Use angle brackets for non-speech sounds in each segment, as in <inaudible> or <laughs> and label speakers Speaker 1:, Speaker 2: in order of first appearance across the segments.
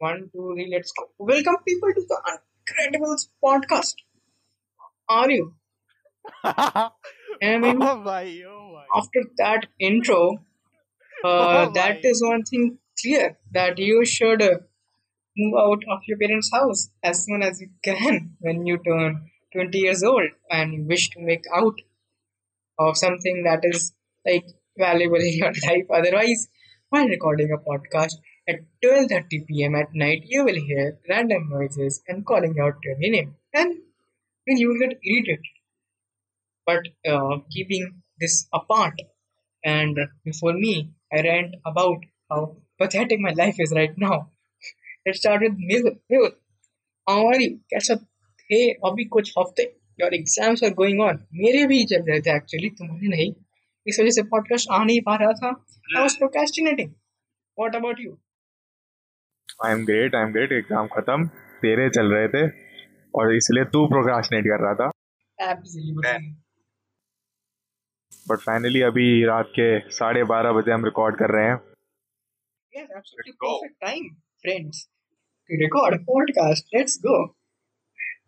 Speaker 1: One, two, three, let's go. Welcome people to the incredible podcast. Are you? I mean, <laughs>
Speaker 2: oh my, oh my.
Speaker 1: after that intro, uh,
Speaker 2: oh
Speaker 1: that is one thing clear that you should uh, move out of your parents' house as soon as you can when you turn 20 years old and you wish to make out of something that is like valuable in your <laughs> life. Otherwise, while recording a podcast, at 12:30 p.m. at night, you will hear random noises and calling out your name, and then you will get irritated. But uh, keeping this apart, and before me, I rant about how pathetic my life is right now. <laughs> Let's start with Mehul. Mehul, how are you? कैसा थे अभी कुछ हफ्ते your exams are going on मेरे भी चल रहे थे एक्चुअली तुम्हारे नहीं इस वजह से पॉडकास्ट आ नहीं पा रहा था I was procrastinating what about you
Speaker 2: I am great I am great exam खत्म तेरे चल रहे थे और इसलिए तू प्रोक्रास्टिनेट कर रहा था बट फाइनली अभी रात के साढ़े बारह बजे हम रिकॉर्ड कर रहे हैं
Speaker 1: Yes, absolutely perfect time, friends, to record podcast. Let's go.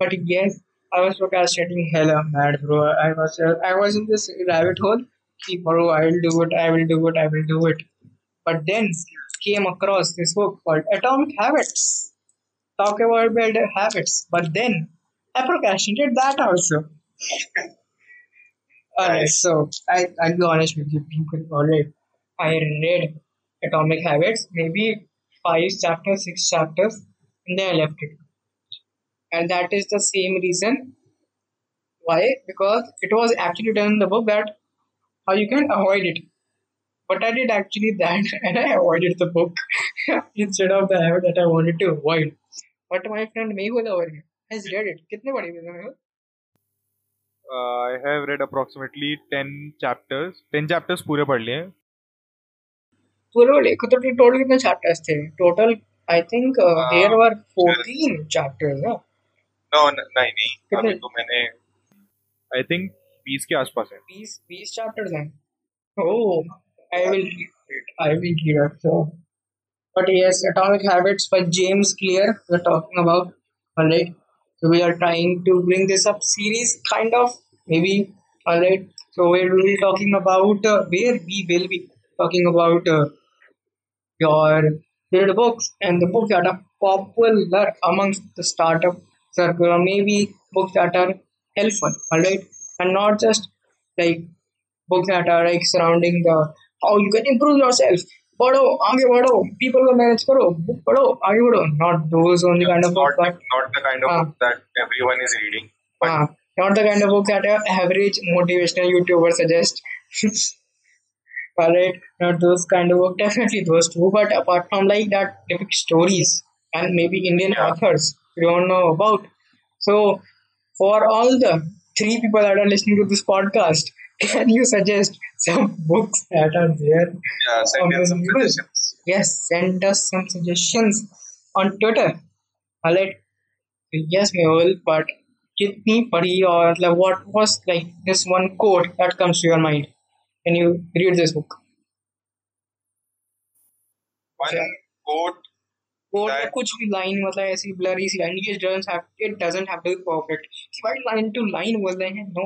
Speaker 1: But yes, I was procrastinating hella mad, bro. I was uh, I was in this rabbit hole. Ki, bro, I will do it. I will do it. I will do it. But then came across this book called Atomic Habits. Talk about bad habits. But then I procrastinated that also. <laughs> Alright, so I I'll be honest with you, people. Alright, I read Atomic Habits, maybe five chapters, six chapters, and then I left it. And that is the same reason why, because it was actually done in the book that how you can avoid it. But I did actually that, and I avoided the book instead of the habit that I wanted to avoid. But my friend Mehul over here has read it. कितने पढ़े हुए Mehul?
Speaker 2: I have read approximately ten chapters ten chapters पूरे पढ़ लिए हैं
Speaker 1: पूरे देखो तो टोटल कितने चैप्टर्स थे total I think there were
Speaker 2: Uh,
Speaker 1: 14 chapters ना
Speaker 2: नो नहीं नहीं? अभी तो मैंने आई थिंक बीस के आसपास है
Speaker 1: 20 20 chapters हैं oh I will read it. I will read it so but yes Atomic Habits by James Clear. We're talking about alright so we are trying to bring this up series kind of maybe alright. So we will be talking about uh, where we will be talking about uh, your favorite books and the books that are popular amongst the startup circle maybe books that are helpful alright. And not just like books that are like surrounding the how you can improve yourself बढ़ो आगे बढ़ो people को manage करो book पढ़ो आगे बढ़ो not those only kind of books
Speaker 2: not,
Speaker 1: but
Speaker 2: not the kind of
Speaker 1: हाँ.
Speaker 2: book that everyone is reading but
Speaker 1: uh, not the kind of book that an average motivational YouTuber suggests. <laughs> Alright, not those kind of book. Definitely those two, but apart from like that, depict stories and maybe Indian
Speaker 2: Yeah.
Speaker 1: authors we don't know about. So, for all the three people that are listening to this podcast, can you suggest some books that are there?
Speaker 2: yeah send in some
Speaker 1: Available.
Speaker 2: suggestions
Speaker 1: Yes, send us some suggestions on Twitter. Alright. Yes, Mehul, but कितनी पढ़ी और मतलब what was like this one quote that comes to your mind when you read this book?
Speaker 2: one
Speaker 1: Yeah.
Speaker 2: quote
Speaker 1: Quote
Speaker 2: That-
Speaker 1: या कुछ भी line मतलब ऐसी blurry C line it doesn't have it doesn't have to be perfect कि भाई line to line बोल रहे हैं no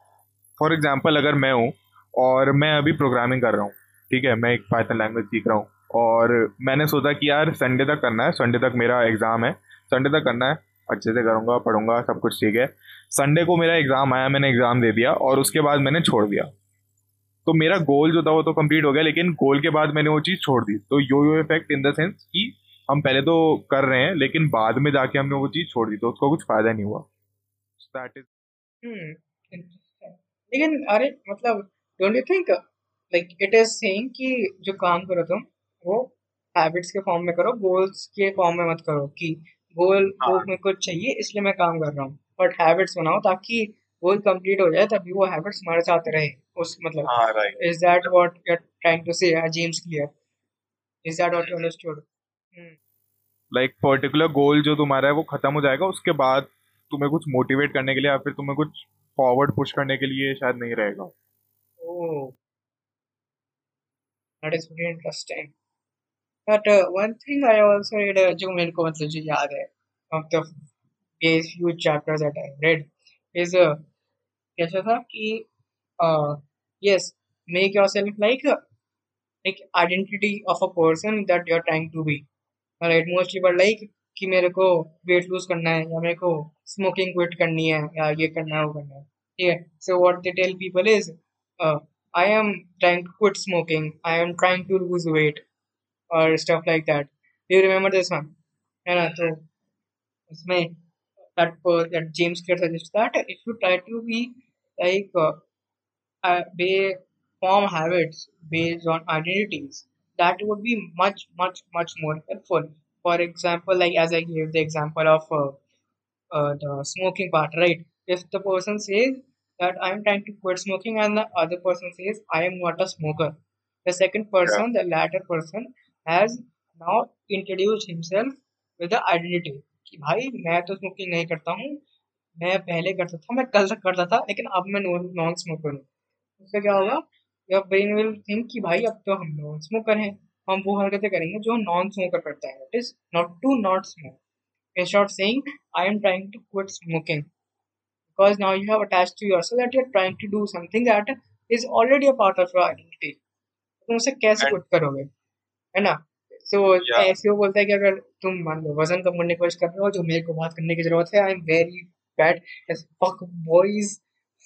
Speaker 2: फॉर एग्ज़ाम्पल अगर मैं हूँ और मैं अभी प्रोग्रामिंग कर रहा हूँ, ठीक है? मैं एक पाइथन लैंग्वेज सीख रहा हूँ और मैंने सोचा कि यार संडे तक करना है संडे तक मेरा एग्ज़ाम है संडे तक करना है, अच्छे से करूँगा, पढ़ूँगा, सब कुछ ठीक है। संडे को मेरा एग्ज़ाम आया, मैंने एग्ज़ाम दे दिया और उसके बाद मैंने छोड़ दिया। तो मेरा गोल जो था वो तो कंप्लीट हो गया, लेकिन गोल के बाद मैंने वो चीज़ छोड़ दी। तो yo yo effect in the sense कि हम पहले तो कर रहे हैं, लेकिन बाद में जाके हमने वो चीज़ छोड़ दी तो उसका कुछ फ़ायदा नहीं हुआ।
Speaker 1: That is. लेकिन अरे मतलब don't you think like it is saying कि जो काम करो तुम वो हैबिट्स के फॉर्म में करो गोल्स के फॉर्म में मत करो कि गोल
Speaker 2: हाँ।
Speaker 1: वो मेरे को चाहिए इसलिए मैं काम कर रहा हूँ। बट हैबिट्स बनाओ ताकि गोल कंप्लीट हो जाए तभी वो हैबिट्स हमारे साथ रहे। उस मतलब is that what you are trying to say James Clear is that what you understood
Speaker 2: like particular goal जो तुम्हारा है वो खत्म हो जाएगा उसके बाद तुम्हें कुछ मोटिवेट करने के लिए या फिर तुम्हें कुछ फॉरवर्ड पुश करने के लिए शायद नहीं रहेगा।
Speaker 1: ओह that is very interesting but one thing I also read जो मेरे को मतलब जो याद है of the few chapters that I read is uh, कैसा था कि uh, yes make yourself like a like identity of a person that you're trying to be. Right mostly but like कि मेरे को वेट लूज करना है या मेरे को स्मोकिंग क्विट करनी है या ये करना है वो करना है ठीक है so what they tell people is I am trying to quit smoking I am trying to lose weight और stuff like that you remember this one है ना तो उसमें that uh, that James Clear suggests that if you try to be like uh, uh, they form habits based on identities that would be much much much more helpful for example like as i gave the example of uh, uh, the smoking part right if the person says that i am trying to quit smoking and the other person says i am not a smoker the second person, Yeah. the latter person has now introduced himself with the identity कि भाई मैं तो smoking नहीं करता हूँ मैं पहले करता था मैं कल तक करता था लेकिन अब मैं नॉन स्मोकर हूँ उससे क्या होगा योर ब्रेन विल थिंक कि भाई अब तो हम नॉन स्मोकर हैं हम वो हरकतें करेंगे जो नॉन स्मोकर करता है it is not to not smoke in short saying I am trying to quit smoking because now you have attached to yourself that you're trying to do something that is already a part of your identity. तुम उसे कैसे quit करोगे? है ना? सो. ऐसे वो बोलता है कि अगर तुम मान लो वज़न कम करने की कोशिश कर रहे हो जो मेरे को बात करने की ज़रूरत है I am very bad as fuck boys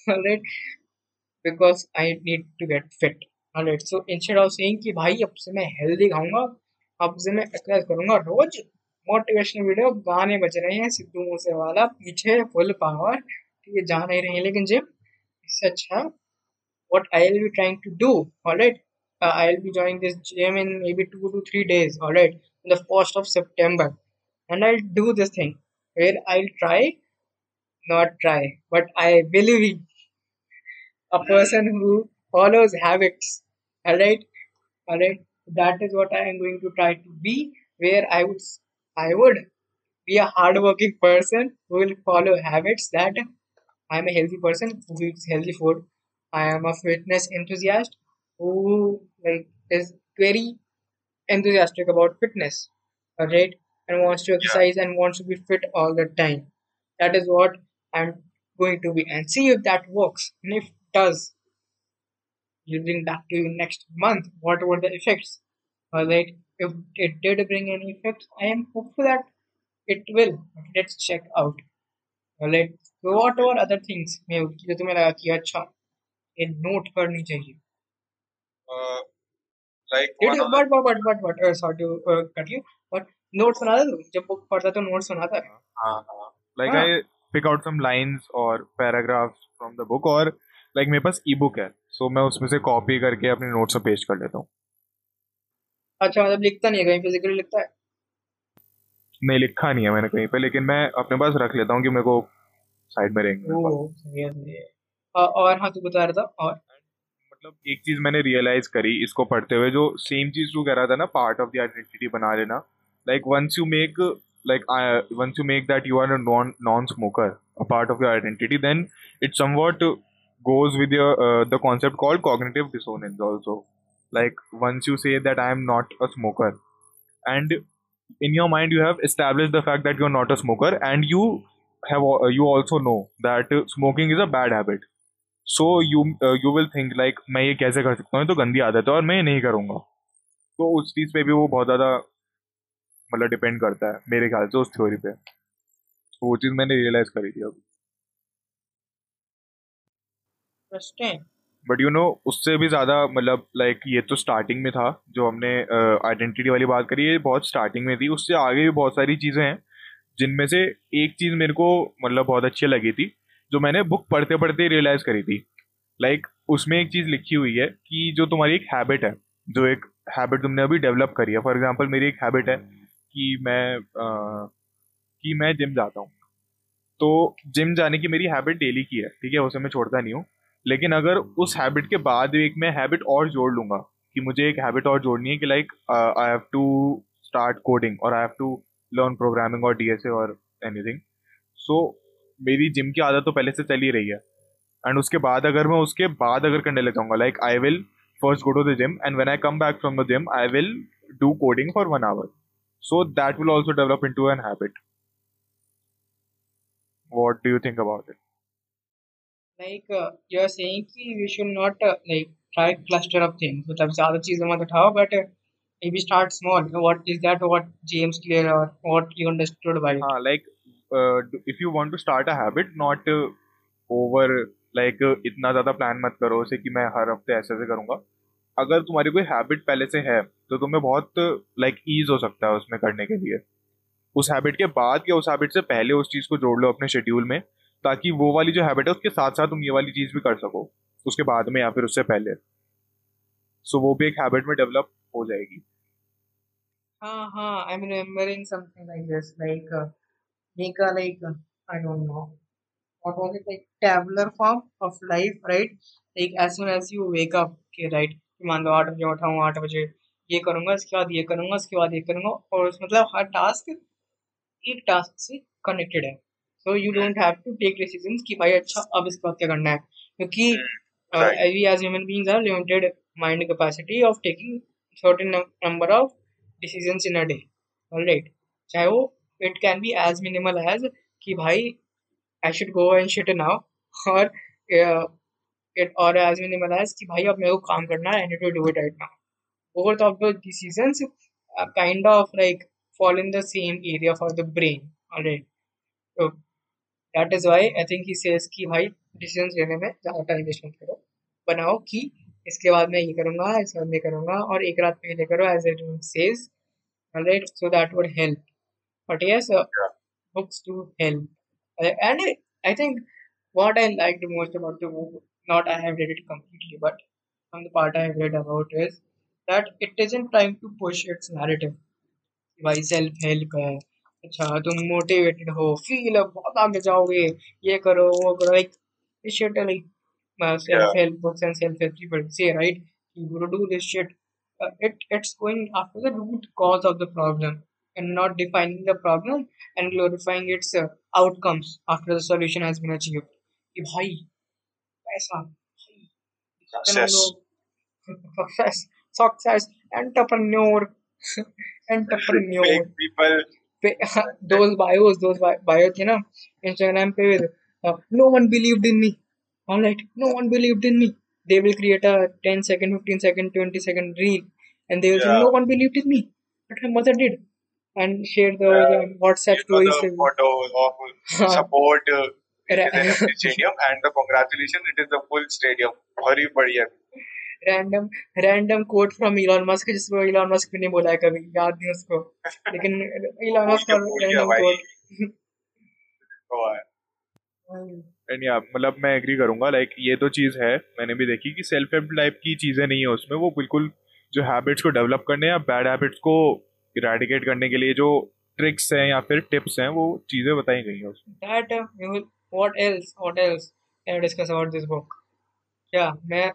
Speaker 1: right because I need to get fit right so instead of saying कि भाई अब से मैं हेल्दी खाऊँगा अब से मैं एक्सरसाइज करूँगा रोज मोटिवेशनल वीडियो गाने बज रहे हैं, सिद्धू मूसे वाला पीछे फुल पावर। ठीक जा नहीं रहे हैं, लेकिन जिम, इससे अच्छा। What I'll be trying to do all right I'll be join this gym in maybe two to three days all right the first of September and I do this thing where I try not try but I believe a person who follows habits all right all right that is what I am going to try to be where I would I would be a hardworking person who will follow habits that I'm a healthy person who eats healthy food. I am a fitness enthusiast who like is very enthusiastic about fitness, alright, and wants to exercise and wants to be fit all the time. That is what I'm going to be, and see if that works. And if it does, you'll bring back to you next month what were the effects. Alright, if it did bring any effects, I am hopeful that it will. Let's check out. So what were other things में जो तुम्हें लगा कि अच्छा ये note करनी चाहिए
Speaker 2: Uh,
Speaker 1: what what uh, sorry to uh, cut you but notes बनाता तू जब बुक पढ़ता तो है
Speaker 2: हाँ हाँ like
Speaker 1: हाँ।
Speaker 2: I pick out some lines or paragraphs from the book और like मेरे पास ई बुक है so मैं उसमें से कॉपी करके अपने नोट्स में पेस्ट कर लेता हूँ
Speaker 1: अच्छा मतलब लिखता नहीं है कहीं फिजिकली लिखता है?
Speaker 2: नहीं लिखा नहीं है मैंने कहीं पे लेकिन मैं अपने पास रख लेता हूँ कि मेरे को साइड में रहेंगे।
Speaker 1: और हाँ तू बता रहा था और?
Speaker 2: मतलब एक चीज़ मैंने रियलाइज़ करी इसको पढ़ते हुए जो सेम चीज़ तू कह रहा था ना पार्ट ऑफ़ द आइडेंटिटी बना लेना। Like once you make like once you make that you are a non smoker a part of your identity then it somewhat goes with your uh, the concept called cognitive dissonance also. Like once you say that i am not a smoker and in your mind you have established the fact that you're not a smoker and you have uh, you also know that uh, smoking is a bad habit so you you will think like मैं ये कैसे कर सकता हूँ तो गंदी आदत है और मैं ये नहीं करूँगा तो उस चीज़ पे भी वो बहुत ज़्यादा मतलब डिपेंड करता है मेरे ख्याल से उस थ्योरी पे तो वो चीज़ मैंने रियलाइज़ करी थी
Speaker 1: इंटरेस्टिंग
Speaker 2: बट यू नो उससे भी ज़्यादा मतलब लाइक ये तो स्टार्टिंग में था जो हमने आइडेंटिटी वाली बात करी ये बहुत स्टार्टिंग में थी। उससे आगे भी बहुत सारी चीज़ें हैं जिनमें से एक चीज़ मेरे को मतलब बहुत अच्छी लगी थी जो मैंने बुक पढ़ते पढ़ते रियलाइज़ करी थी। लाइक like, उसमें एक चीज़ लिखी हुई है कि जो तुम्हारी एक हैबिट है जो एक हैबिट तुमने अभी डेवलप करी है। फॉर एग्ज़ाम्पल मेरी एक हैबिट है कि मैं आ, कि मैं जिम जाता हूँ। तो जिम जाने की मेरी हैबिट डेली की है ठीक है? उसे मैं छोड़ता नहीं हूँ। लेकिन अगर उस हैबिट के बाद एक मैं हैबिट और जोड़ लूँगा कि मुझे एक हैबिट और जोड़नी है कि like I have to start coding और I have to learn programming और डीएसए और एनीथिंग सो मेरी जिम की आदत तो पहले से चली रही है. एंड उसके बाद अगर मैं उसके बाद अगर करने लग जाऊँगा like I will first go to the gym and when I come back from the gym I will do coding for one hour so, that will also develop into an habit. What do you think about it?
Speaker 1: Like you are saying कि you should not like try cluster of things मतलब ज़्यादा चीज़ें मत उठाओ but may be start small what is that what James Clear और what you understood by
Speaker 2: हाँ like if you want to start a habit not over like इतना ज़्यादा plan मत करो जैसे कि मैं हर हफ़्ते ऐसे ऐसे करूँगा अगर तुम्हारी कोई हैबिट पहले से है तो तुम्हें बहुत लाइक like, ईज हो सकता है उसमें करने के लिए उस हैबिट के बाद या उस हैबिट से पहले उस चीज़ को जोड़ लो अपने शेड्यूल में ताकि वो वाली जो हैबिट है उसके साथ साथ तुम ये वाली चीज़ भी कर सको उसके बाद में या फिर उससे पहले। सो वो भी एक हैबिट में डेवलप हो जाएगी।
Speaker 1: हाँ हाँ I am remembering something like this like make a like uh, I don't know what was it like tabular form of life right? Like as soon as you wake up okay right? मान लो आठ बजे उठाऊँ आठ बजे ये करूँगा इसके बाद ये करूँगा इसके बाद ये करूँगा और मतलब हर टास्क एक टास्क से कनेक्टेड है। So you don't have to take decisions कि भाई अच्छा अब इसके बाद क्या करना है क्योंकि we as human beings are limited mind capacity of taking certain number of decisions in a day alright चाहे वो it can be as minimal as कि भाई I should go and shit now और uh, it or as minimal as कि भाई अब मेरे को काम करना है need to do it right now both of the decisions uh, kind of like fall in the same area for the brain alright so that is why I think he says भाई decision लेने में ज़्यादा time waste करो। बनाओ कि इसके बाद मैं ये करूँगा इसके बाद मैं करूँगा और एक रात पहले करो as a says right so that would help but yes books to help and I think what I like most about the book not I have read it completely but from the part I have read about is that it is in trying to push its narrative भाई self help अच्छा तुम motivated हो feel बहुत आगे जाओगे ये करो वो करो like this shit like uh, self help books and self help people say right you gotta do this shit uh, it it's going after the root cause of the problem and not defining the problem and glorifying its uh, outcomes after the solution has been achieved कि भाई पैसा भाई इतना
Speaker 2: Success.
Speaker 1: लोग success success <laughs> those bios, those bios, you know, Instagram पे with uh, no one believed in me. All right, no one believed in me. They will create a 10 second, 15 second, 20 second reel, and they will
Speaker 2: yeah.
Speaker 1: say no one believed in me, but my mother did, and share
Speaker 2: the
Speaker 1: uh, WhatsApp stories. The
Speaker 2: photo of <laughs> support. Uh, stadium and the congratulations, it is the full stadium. Very buddy.
Speaker 1: Random random quote from Elon Musk जिसको Elon Musk भी नहीं बोला है कभी याद नहीं उसको। लेकिन Elon Musk का
Speaker 2: तो है. या मतलब मैं एग्री करूँगा लाइक ये तो चीज़ है मैंने भी देखी कि सेल्फ हेल्प टाइप की चीज़ें नहीं है उसमें वो बिल्कुल जो हैबिट्स को डेवलप करने या बैड हैबिट्स को इरेडिकेट करने के लिए जो ट्रिक्स हैं या फिर टिप्स हैं वो चीज़ें बताई गई हैं उसमें।
Speaker 1: What else what else? Can we discuss about this book? क्या मैं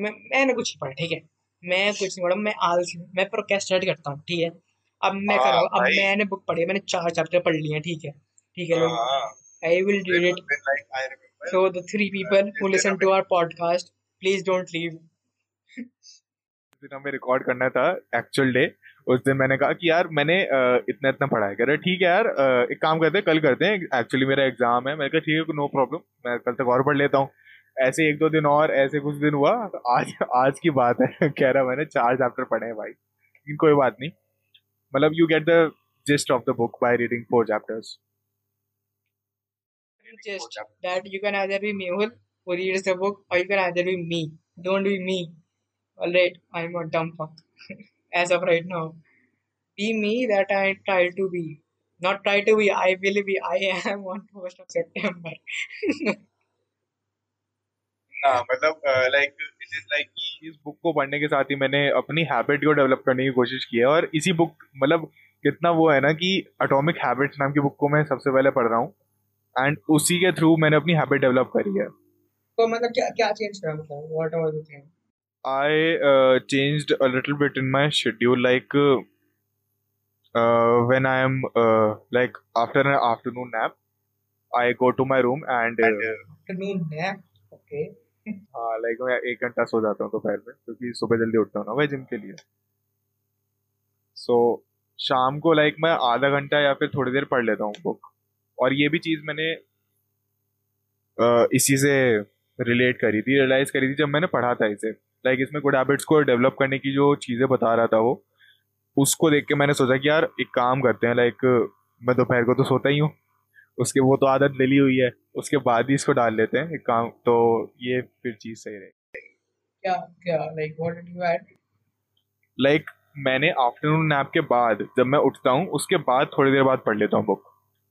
Speaker 1: मैं मैंने कुछ नहीं पढ़ा ठीक है? मैं कुछ नहीं पढ़ा मैं आलसी मैं प्रोक्रेस्टिनेट करता हूँ ठीक है? अब मैं
Speaker 2: हाँ,
Speaker 1: करूँ अब मैंने बुक पढ़ी है मैंने चार चैप्टर पढ़ लिए हैं ठीक है? ठीक है लोग?
Speaker 2: हाँ, I will read it
Speaker 1: so the three people who
Speaker 2: जिस दिन
Speaker 1: listen to our podcast please don't leave. <laughs>
Speaker 2: दिन हमें रिकॉर्ड करना था एक्चुअल डे उस दिन मैंने कहा कि यार मैंने इतना इतना पढ़ा है। कह रहे ठीक है यार एक काम करते हैं कल करते हैं एक्चुअली मेरा एग्ज़ाम है। मैंने कहा ठीक है नो प्रॉब्लम मैं कल तक और पढ़ लेता हूँ। ऐसे एक दो दिन और, ऐसे कुछ दिन हुआ। आज आज की बात है। <laughs> कह रहा मैंने, चार चैप्टर पढ़े हैं भाई। लेकिन कोई बात नहीं। मतलब you get the gist of the book by reading four
Speaker 1: chapters that you can either be Mehul who reads the book और you can either be me don't be me alright I am a dumb fuck as of right now be me that I try to be not try to be I will be I am on 1st of September
Speaker 2: हाँ मतलब like is like इस book को पढ़ने के साथ ही मैंने अपनी habit को डेवलप करने की कोशिश की है और इसी बुक मतलब कितना वो है ना कि अटोमिक हैबिट्स नाम की बुक को मैं सबसे पहले पढ़ रहा हूँ एंड उसी के थ्रू मैंने अपनी हैबिट डेवलप करी है।
Speaker 1: तो मतलब क्या क्या चेंज करा मतलब what was the
Speaker 2: thing uh, changed a little bit in my schedule. Like uh, when I am uh, like after an afternoon nap, I go to my room and uh,
Speaker 1: afternoon nap okay
Speaker 2: हाँ like मैं एक घंटा सो जाता हूँ दोपहर में क्योंकि सुबह जल्दी उठता हूँ ना भाई जिम के लिए। सो so, शाम को लाइक मैं आधा घंटा या फिर थोड़ी देर पढ़ लेता हूँ बुक और ये भी चीज़ मैंने इसी से रिलेट करी थी रियलाइज़ करी थी जब मैंने पढ़ा था इसे। लाइक इसमें गुड हैबिट्स को डेवलप करने की जो चीज़ें बता रहा था वो उसको देख के मैंने सोचा कि यार एक काम करते हैं लाइक मैं दोपहर को तो सोता ही हूँ। उसके वो तो आदत डली हुई है उसके बाद ही इसको डाल लेते हैं एक काम तो ये फिर चीज़ सही रहेगी
Speaker 1: क्या क्या like what did you add
Speaker 2: like मैंने आफ्टरनून नैप के बाद जब मैं उठता हूँ उसके बाद थोड़ी देर बाद पढ़ लेता हूँ बुक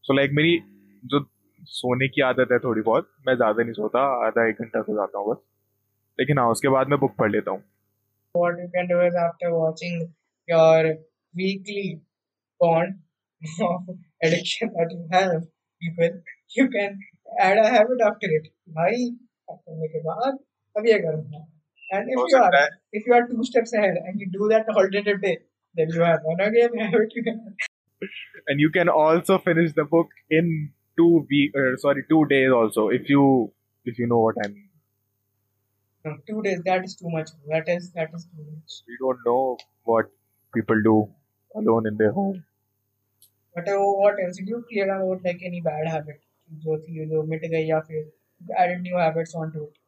Speaker 2: सो लाइक मेरी जो सोने की आदत है थोड़ी बहुत मैं ज़्यादा नहीं सोता आधा एक घंटा सो जाता हूँ बस। लेकिन हाँ उसके बाद मैं बुक पढ़ लेता हूँ।
Speaker 1: What you can do is after watching your weekly porn of <laughs> addiction that you have people you can add a habit after it भाई करने के बाद अब ये करूँगा and if
Speaker 2: हो
Speaker 1: you are
Speaker 2: सकता है
Speaker 1: if you are two steps ahead and you do that alternative day then you have one again habit you can
Speaker 2: and you can also finish the book in two week uh, sorry two days also if you if you know what I mean
Speaker 1: no, two days that is too much that is that is too much
Speaker 2: we don't know what people do alone in their home
Speaker 1: but uh, what else did you clear out like any bad habit जो थी जो मिट गई या फिर added new habits onto it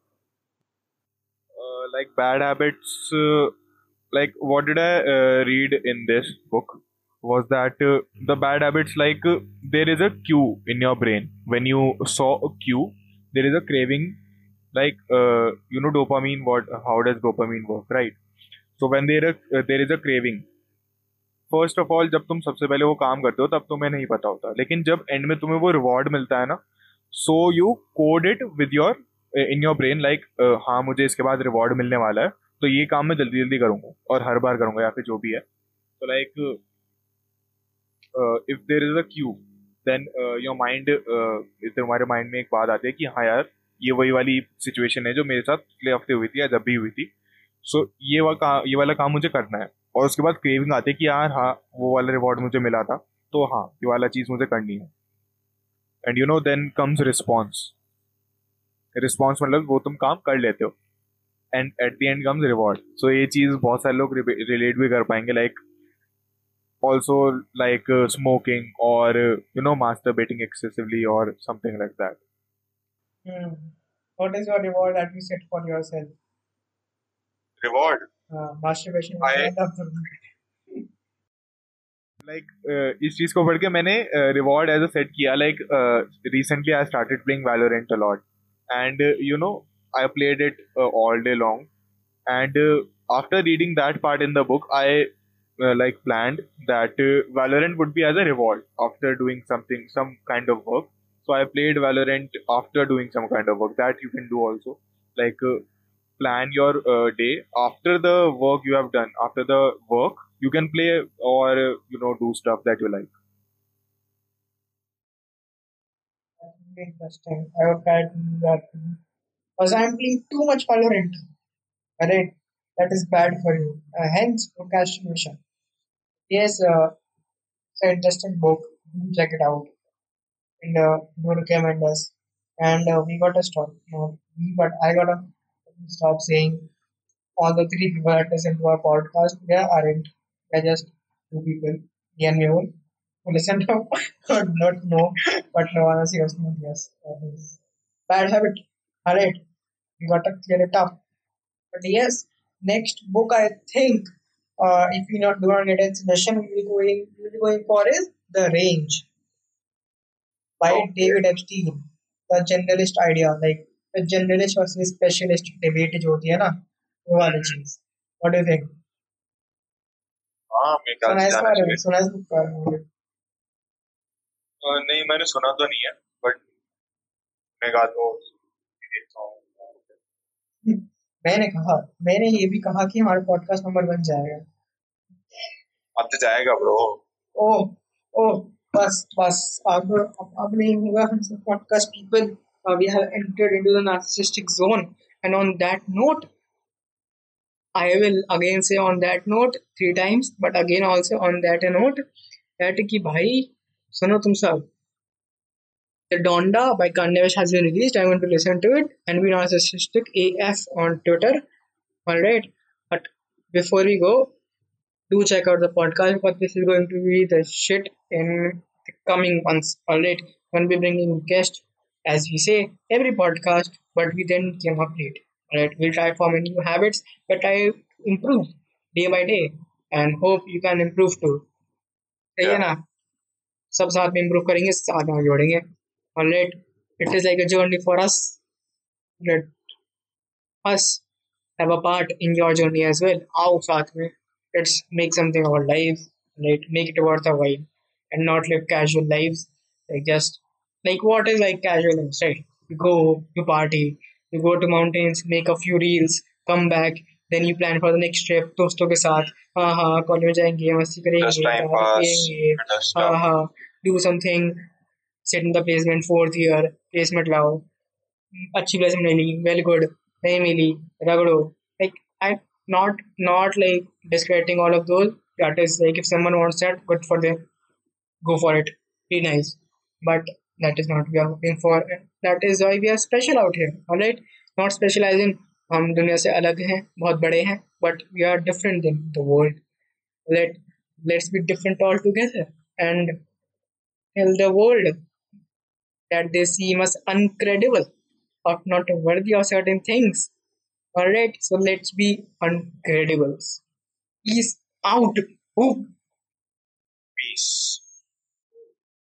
Speaker 2: uh, like bad habits uh, like what did i uh, read in this book was that uh, the bad habits like uh, there is a cue in your brain when you saw a cue there is a craving like uh, you know dopamine what how does dopamine work right so when there is, uh, there is a craving first of all जब तुम सबसे पहले वो काम करते हो तब तुम्हें नहीं पता होता। लेकिन जब एंड में तुम्हें वो रिवॉर्ड मिलता है ना so you code it with your in your brain like हाँ मुझे इसके बाद रिवॉर्ड मिलने वाला है तो ये काम मैं जल्दी जल्दी करूँगा और हर बार करूँगा या फिर जो भी है। तो like if there is a cue then your mind तुम्हारे माइंड में एक बात आती है कि हाँ यार ये वही वाली सिचुएशन है जो मेरे साथ पिछले हफ़्ते हुई थी या जब भी हुई थी। सो so, ये काम ये वाला काम मुझे करना है। और उसके बाद क्रेविंग आती है कि यार हाँ वो वाला रिवॉर्ड मुझे मिला था तो हाँ ये वाला चीज़ मुझे करनी है। And you know then comes response response मतलब वो तुम काम कर लेते हो। And at the end comes reward so ये चीज़ बहुत सारे लोग रिलेट भी कर पाएँगे लाइक ऑल्सो लाइक स्मोकिंग और you know masturbating excessively और something like that
Speaker 1: hmm. what is your reward that you set for yourself?
Speaker 2: Reward
Speaker 1: uh, masturbation is
Speaker 2: I-
Speaker 1: one of them
Speaker 2: like इस चीज को पढ़ के मैंने reward as a set किया like recently I started playing Valorant a lot and you know I played it all day long and after reading that part in the book I like planned that uh, Valorant would be as a reward after doing something, some kind of work. So I played Valorant after doing some kind of work. That you can do also. Like uh, plan your uh, day. After the work you have done. After the work, you can play or you know do stuff that you like.
Speaker 1: Interesting. I would try that because I'm playing too much Valorant. Right? That is bad for you. Uh, hence procrastination. Yes uh, it's an interesting book. Do check it out. And uh, do recommend us and uh, we got to stop no, we but I gotta stop saying all the three people that listen to our podcast, they aren't. They're just two people, me and Mehul, who listen to or <laughs> not know, but no one else hears. Yes, is bad habit. Alright, we got to clear it up. But yes, next book I think, uh, if we not do not get a suggestion, we'll be going, we'll be going for is The Range by. David Epstein. The generalist idea, like the generalist versus specialist debate जो होती है ना वो वाली चीज़। What do think
Speaker 2: हाँ
Speaker 1: सुना में
Speaker 2: चाहिए।
Speaker 1: सुना का मुझे
Speaker 2: अ, नहीं मैंने सुना तो नहीं है बट मैं कहा तो देखता हूँ।
Speaker 1: मैंने कहा मैंने ये भी कहा कि हमारा पॉडकास्ट नंबर बन जाएगा।
Speaker 2: अब तो जाएगा ब्रो
Speaker 1: ओ ओ बस बस अब अब, अब नहीं होगा हम सब podcast people uh, we have entered into the narcissistic zone. And on that note, I will again say on that note three times, but again also on that note that ki bhai, suno tum sab. The Donda by Kandevish has been released. I'm going to listen to it and be narcissistic AF on Twitter. Alright. But before we go, do check out the podcast because this is going to be the shit in the coming months. Alright. I'm going to be bringing guests as we say, every podcast, but we then came up late. Alright. We'll try forming new habits, but I improve day by day and hope you can improve too. सही है ना सब साथ में improve करेंगे साथ में आगे बढ़ेंगे alright it is like a journey for us let us have a part in your journey as well आओ साथ में let's make something of our life right make it worth a while and not live casual lives like just like what is like casual lives right you go you party you go to mountains make a few reels come back then you plan for the next trip दोस्तों के साथ हाँ हाँ college में जाएंगे मस्ती करेंगे
Speaker 2: Just time
Speaker 1: दारू
Speaker 2: pass,
Speaker 1: पिएंगे
Speaker 2: just
Speaker 1: हाँ
Speaker 2: stuff.
Speaker 1: हाँ do something sit in the placement fourth year placement लाओ अच्छी placement मिली well good नहीं मिली रगड़ो like I not not like discrediting all of those that is like if someone wants that good for them go for it be nice but that is not we are hoping for that is why we are special out here all right not specializing हम दुनिया से अलग हैं बहुत बड़े हैं but we are different than the world let let's be different altogether and tell the world that they seem us uncredible or not worthy of certain things. Alright, so let's be uncredibles. Peace out. Ooh.
Speaker 2: Peace.